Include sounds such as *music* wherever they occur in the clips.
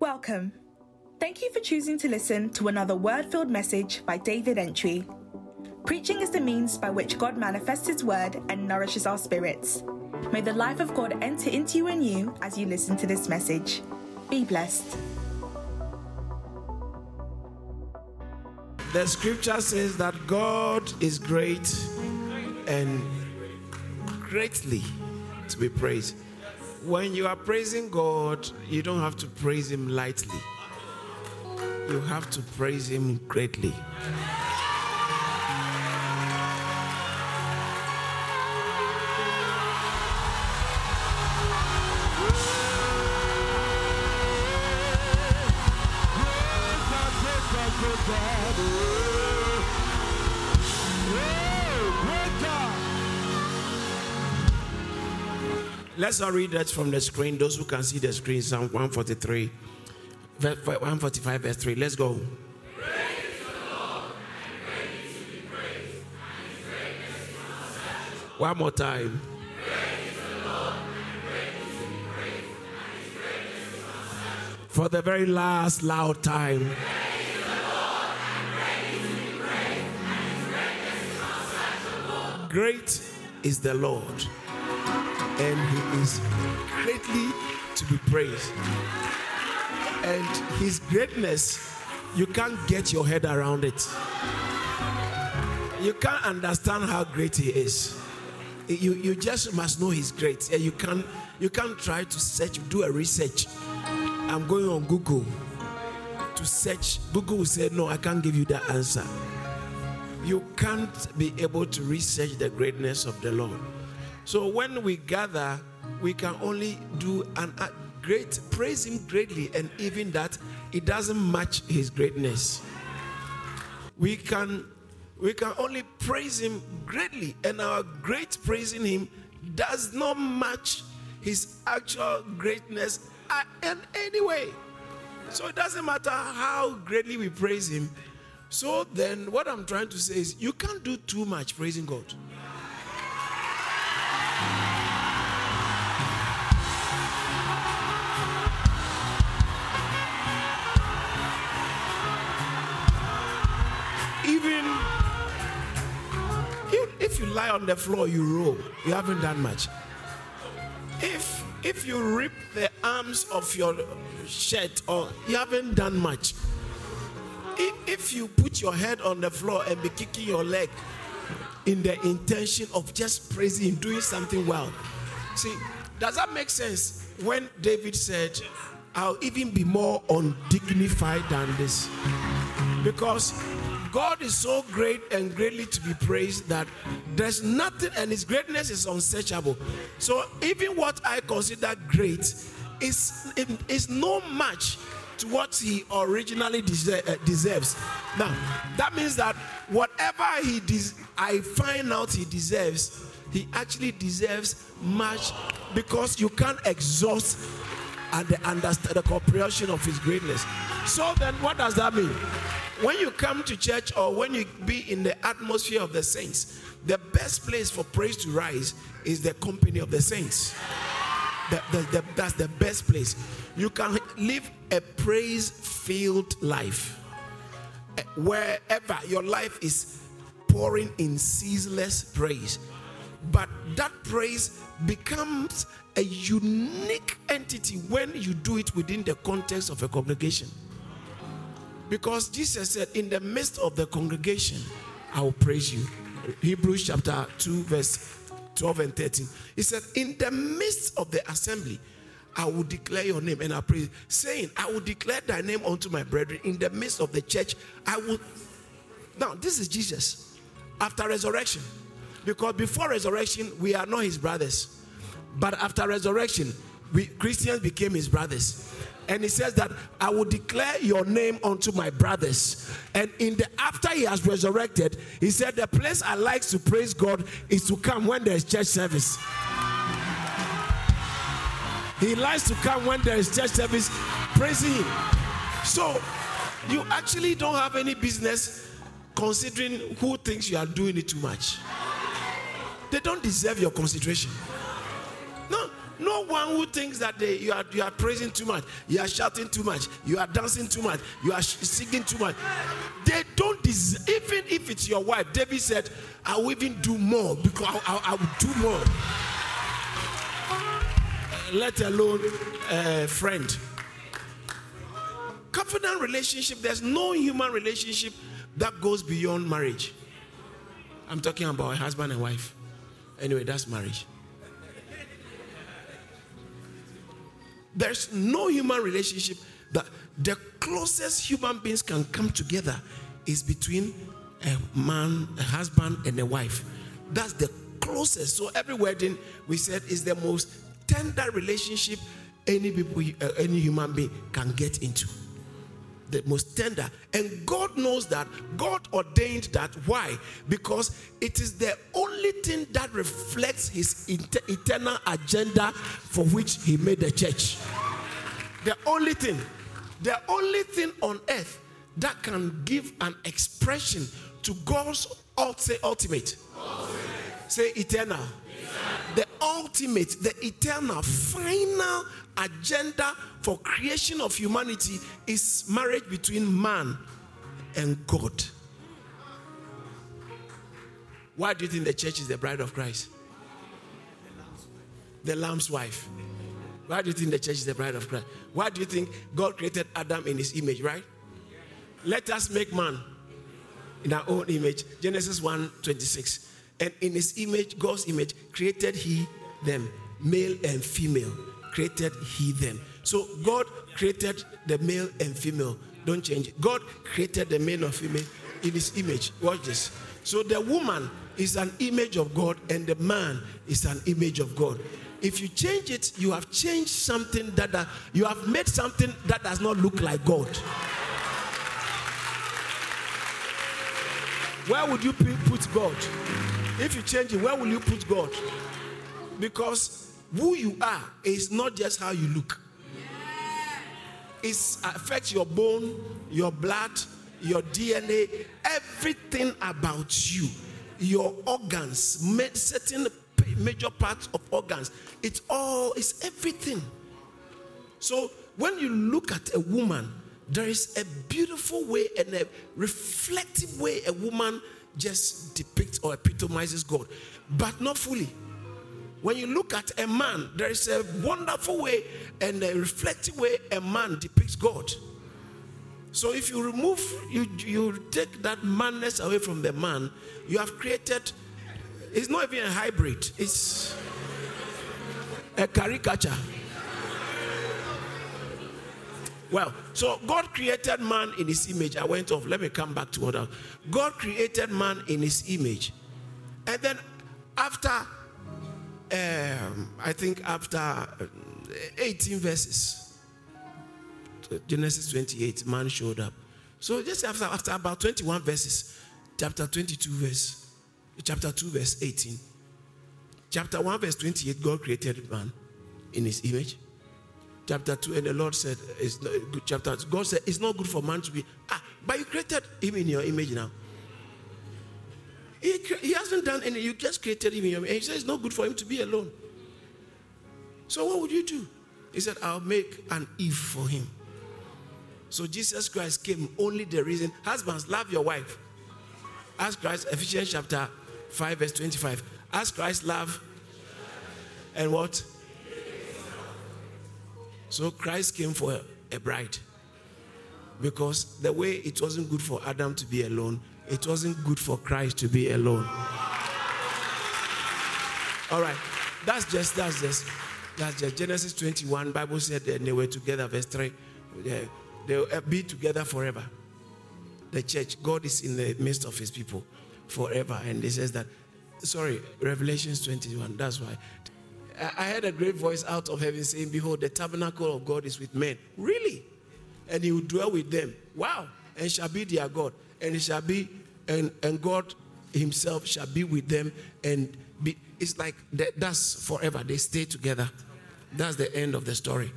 Welcome. Thank you for choosing to listen to another word filled message by David Entry. Preaching is the means by which God manifests His word and nourishes our spirits. May the life of God enter into you and you as you listen to this message. Be blessed. The scripture says that God is great and greatly to be praised. When you are praising God, you don't have to praise Him lightly, you have to praise Him greatly. Let's all read that from the screen. Those who can see the screen, Psalm 143, 145, verse 3. Let's go. One more time. For the very last loud time. Great is the Lord and he is greatly to be praised. And his greatness, you can't get your head around it. You can't understand how great he is. You, you just must know he's great. You can't you can't try to search, do a research. I'm going on Google to search. Google will say, No, I can't give you that answer. You can't be able to research the greatness of the Lord. So when we gather, we can only do an great, praise Him greatly, and even that it doesn't match His greatness. We can we can only praise Him greatly, and our great praising Him does not match His actual greatness in any way. So it doesn't matter how greatly we praise Him. So then, what I'm trying to say is, you can't do too much praising God. Even if you lie on the floor, you roll. You haven't done much. If if you rip the arms of your shirt, or you haven't done much. If, if you put your head on the floor and be kicking your leg, in the intention of just praising, doing something well. See, does that make sense when David said, I'll even be more undignified than this? Because God is so great and greatly to be praised that there's nothing, and His greatness is unsearchable. So, even what I consider great is, is no match to what he originally uh, deserves. Now, that means that whatever he des- I find out he deserves, he actually deserves much because you can't exhaust and the understand the comprehension of his greatness. So then, what does that mean? When you come to church or when you be in the atmosphere of the saints, the best place for praise to rise is the company of the saints. That's the best place. You can live a praise filled life eh, wherever your life is pouring in ceaseless praise. But that praise becomes a unique entity when you do it within the context of a congregation. Because Jesus said, In the midst of the congregation, I will praise you. Hebrews chapter 2, verse 12 and 13. He said, In the midst of the assembly, I will declare your name and I praise, saying, I will declare thy name unto my brethren in the midst of the church. I will. Now, this is Jesus after resurrection. Because before resurrection, we are not his brothers. But after resurrection, we Christians became his brothers and he says that I will declare your name unto my brothers. And in the after he has resurrected, he said the place I like to praise God is to come when there's church service. He likes to come when there is church service, praising him. So you actually don't have any business considering who thinks you are doing it too much. They don't deserve your consideration. No, one who thinks that they, you, are, you are praising too much, you are shouting too much, you are dancing too much, you are singing too much. They don't deserve, even if it's your wife. David said, I will even do more because I, I, I will do more. let alone a friend. Covenant relationship, there's no human relationship that goes beyond marriage. I'm talking about a husband and wife. Anyway, that's marriage. There's no human relationship that the closest human beings can come together is between a man, a husband, and a wife. That's the closest. So every wedding we said is the most tender relationship any people, uh, any human being can get into. The most tender. And God knows that. God ordained that. Why? Because it is the only thing that reflects his eternal agenda for which he made the church. The only thing. The only thing on earth that can give an expression to God's ultimate. ultimate. Say eternal the ultimate, the eternal, final agenda for creation of humanity is marriage between man and God. Why do you think the church is the bride of Christ? The lamb's wife. Why do you think the church is the bride of Christ? Why do you think God created Adam in his image, right? Let us make man in our own image. Genesis 1 26. And in his image, God's image, created he them, male and female, created he them. So God created the male and female. Don't change it. God created the male and female in his image. Watch this. So the woman is an image of God and the man is an image of God. If you change it, you have changed something that, that you have made something that does not look like God. Where would you put God? If you change it, where will you put God? Because who you are is not just how you look. It affects your bone, your blood, your DNA, everything about you, your organs, certain major parts of organs. It's all, it's everything. So when you look at a woman, there is a beautiful way and a reflective way a woman just depicts or epitomizes God, but not fully. When you look at a man, there is a wonderful way and a reflective way a man depicts God. So if you remove, you, you take that manness away from the man, you have created, it's not even a hybrid, it's a caricature. Well, so God created man in his image. I went off. Let me come back to what I, God created man in his image. And then after, um, I think after uh, 18 verses, Genesis 28, man showed up. So just after, after about 21 verses, chapter 22 verse, chapter 2 verse 18, chapter 1 verse 28, God created man in his image chapter 2, and the Lord said, it's not good. Chapter God said, It's not good for man to be. Ah, but you created him in your image now. He, he hasn't done any, you just created him in your image. And he said, It's not good for him to be alone. So what would you do? He said, I'll make an Eve for him. So Jesus Christ came only the reason. Husbands, love your wife. Ask Christ, Ephesians chapter 5, verse 25. Ask Christ, love. And what? So Christ came for a bride. Because the way it wasn't good for Adam to be alone, it wasn't good for Christ to be alone. All right. That's just, that's just, that's just Genesis 21. Bible said that they were together, verse 3. They, they'll uh, be together forever. The church, God is in the midst of his people forever. And he says that, sorry, Revelations 21. That's why. I heard a great voice out of heaven saying, Behold, the tabernacle of God is with men. Really? And he will dwell with them. Wow. And shall be their God. And he shall be, and, and God himself shall be with them. And be, it's like that, that's forever. They stay together. That's the end of the story.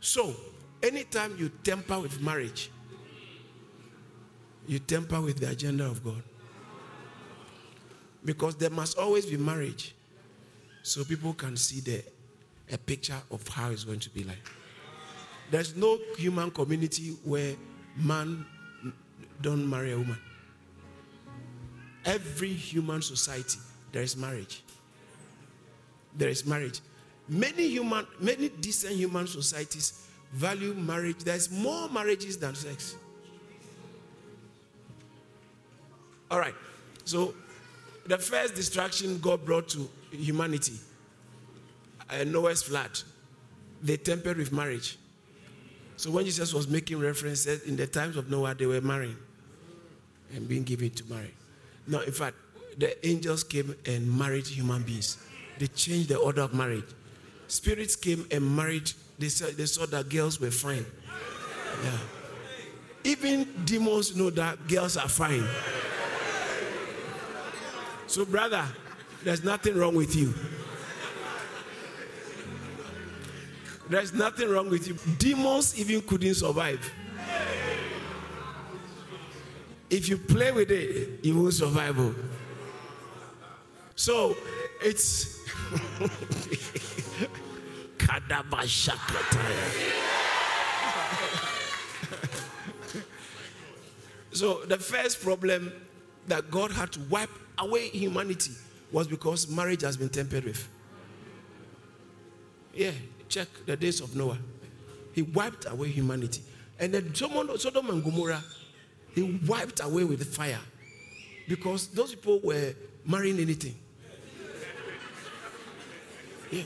So, anytime you temper with marriage, you temper with the agenda of God. Because there must always be marriage so people can see the a picture of how it's going to be like. There's no human community where man don't marry a woman. Every human society, there is marriage. There is marriage. Many human, many decent human societies value marriage. There's more marriages than sex. All right. So, the first distraction God brought to humanity, uh, Noah's flood, they tempered with marriage. So, when Jesus was making references in the times of Noah, they were marrying and being given to marry. Now, in fact, the angels came and married human beings. They changed the order of marriage. Spirits came and married. They saw, they saw that girls were fine. Yeah. Even demons know that girls are fine. So, brother, there's nothing wrong with you. There's nothing wrong with you. Demons even couldn't survive. If you play with it, you won't survive. Oh. So it's *laughs* *laughs* so the first problem that God had to wipe away humanity was because marriage has been tempered with. Yeah, check the days of Noah. He wiped away humanity. And then Sodom and Gomorrah he wiped away with the fire because those people were marrying anything. Yeah.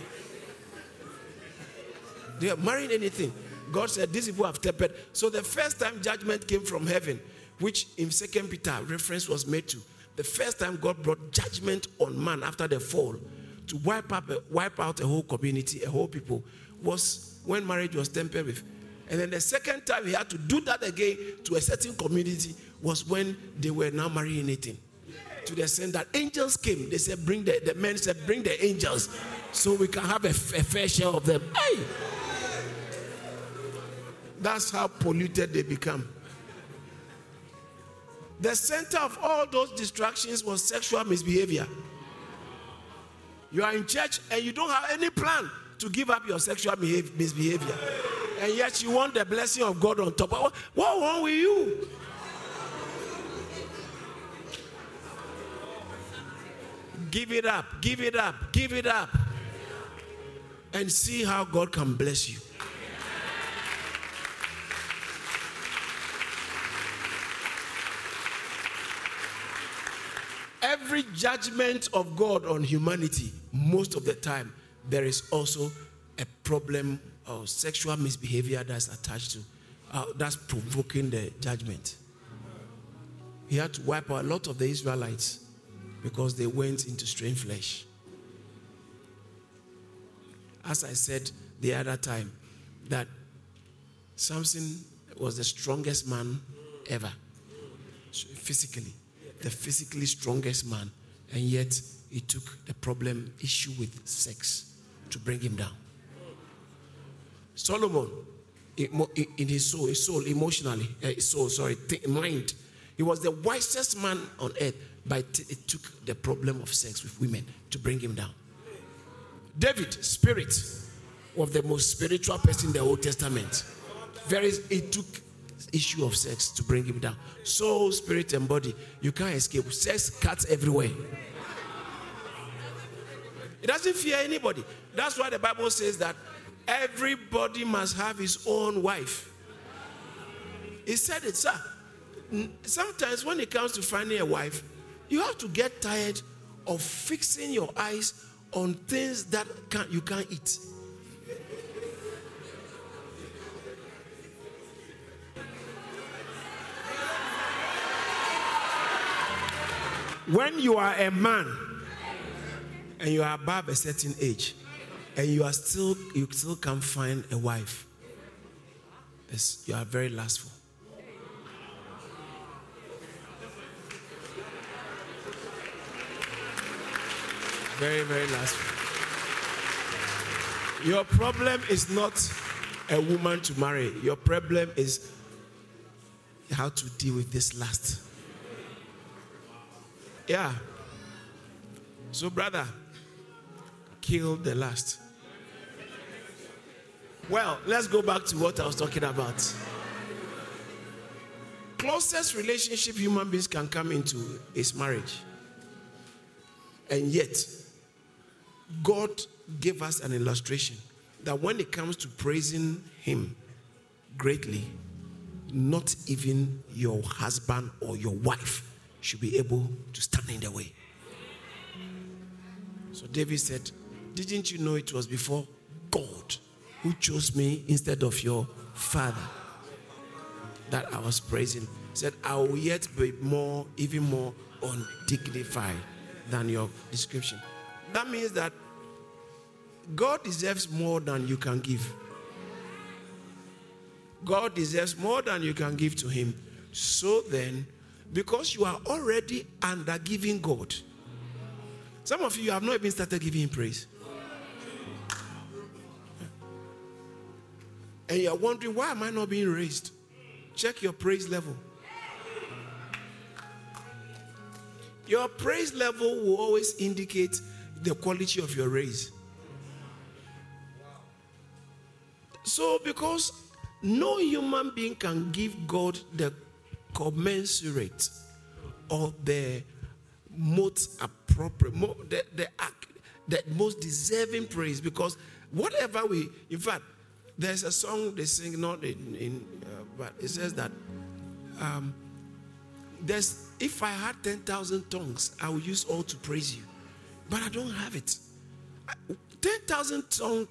They are marrying anything. God said, These people have tempered. So the first time judgment came from heaven, which in Second Peter reference was made to, the first time God brought judgment on man after the fall to wipe up, wipe out a whole community, a whole people, was when marriage was tempered with. And then the second time he had to do that again to a certain community was when they were now marrying anything. To the extent that angels came. They said, Bring the, the men said, Bring the angels so we can have a, a fair share of them. Hey! That's how polluted they become. The center of all those distractions was sexual misbehavior. You are in church and you don't have any plan to give up your sexual misbehavior and yet you want the blessing of God on top. What, wrong with you? Give it up, give it up, give it up, and see how God can bless you. Judgment of God on humanity, most of the time, there is also a problem or sexual misbehavior that's attached to, uh, that's provoking the judgment. He had to wipe out a lot of the Israelites because they went into strange flesh. As I said the other time, that Samson was the strongest man ever, physically, the physically strongest man, and yet he took the problem issue with sex to bring him down. Solomon, in his soul, his soul emotionally, uh, his soul, sorry, mind, he was the wisest man on earth, but it took the problem of sex with women to bring him down. David, spirit, was the most spiritual person in the Old Testament. Very, it took issue of sex to bring him down. Soul, spirit, and body, you can't escape. Sex cuts everywhere. It doesn't fear anybody. That's why the Bible says that Everybody must have his own wife. He said it, sir. Sometimes when it comes to finding a wife, you have to get tired of fixing your eyes on things that can't, you can't eat. When you are a man and you are above a certain age, and you are still you still can't find a wife it's, you are very lustful. Very very lustful. Your problem is not a woman to marry. Your problem is how to deal with this lust yeah so brother kill the last. Well, let's go back to what I was talking about. Closest relationship human beings can come into is marriage. And yet, God gave us an illustration that when it comes to praising Him greatly, not even your husband or your wife should be able to stand in the way. So David said, Didn't you know it was before God who chose me instead of your father that I was praising? He said, I will yet be more, even more undignified than your description. That means that God deserves more than you can give. God deserves more than you can give to Him. So then, because you are already under giving God, some of you have not even started giving praise. And you're wondering, why am I not being raised? Check your praise level. Your praise level will always indicate the quality of your raise. So, because no human being can give God the commensurate or the most appropriate, the, the, the most deserving praise, because whatever we, in fact, there's a song they sing, not in, in uh, but it says that um, there's if I had 10,000 tongues, I would use all to praise you. But I don't have it. 10,000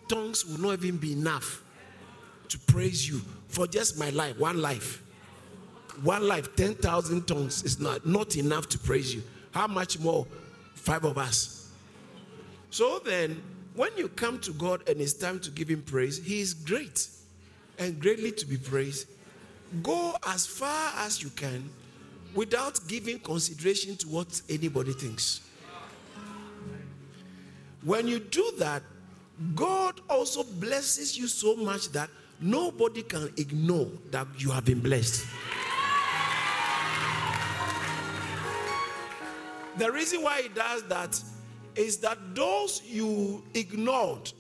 tongues will not even be enough to praise you for just my life, one life. One life, 10,000 tongues is not, not enough to praise you. How much more? Five of us. So then, when you come to God and it's time to give Him praise, He is great and greatly to be praised. Go as far as you can without giving consideration to what anybody thinks. When you do that, God also blesses you so much that nobody can ignore that you have been blessed. The reason why he does that is that those you ignored,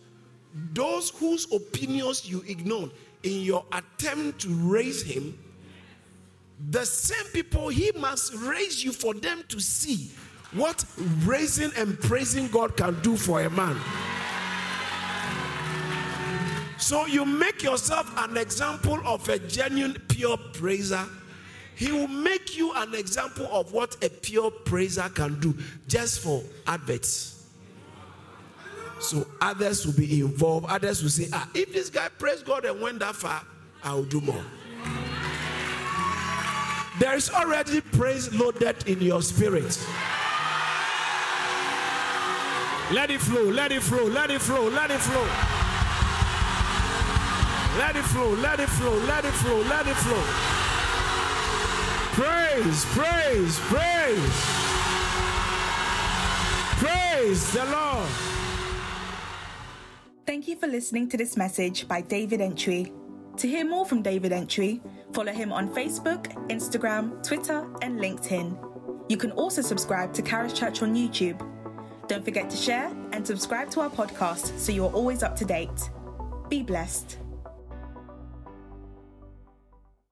those whose opinions you ignored in your attempt to raise him, the same people he must raise you for them to see what raising and praising God can do for a man. So you make yourself an example of a genuine, pure praiser. He will make you an example of what a pure praiser can do just for adverts. So others will be involved. Others will say, ah, if this guy praised God and went that far, I will do more. There is already praise loaded in your spirit. Let it flow, let it flow, let it flow, let it flow. Let it flow, let it flow, let it flow, let it flow. Praise, praise, praise. Praise the Lord. Thank you for listening to this message by David Entry. To hear more from David Entry, follow him on Facebook, Instagram, Twitter, and LinkedIn. You can also subscribe to Charis Church on YouTube. Don't forget to share and subscribe to our podcast so you're always up to date. Be blessed.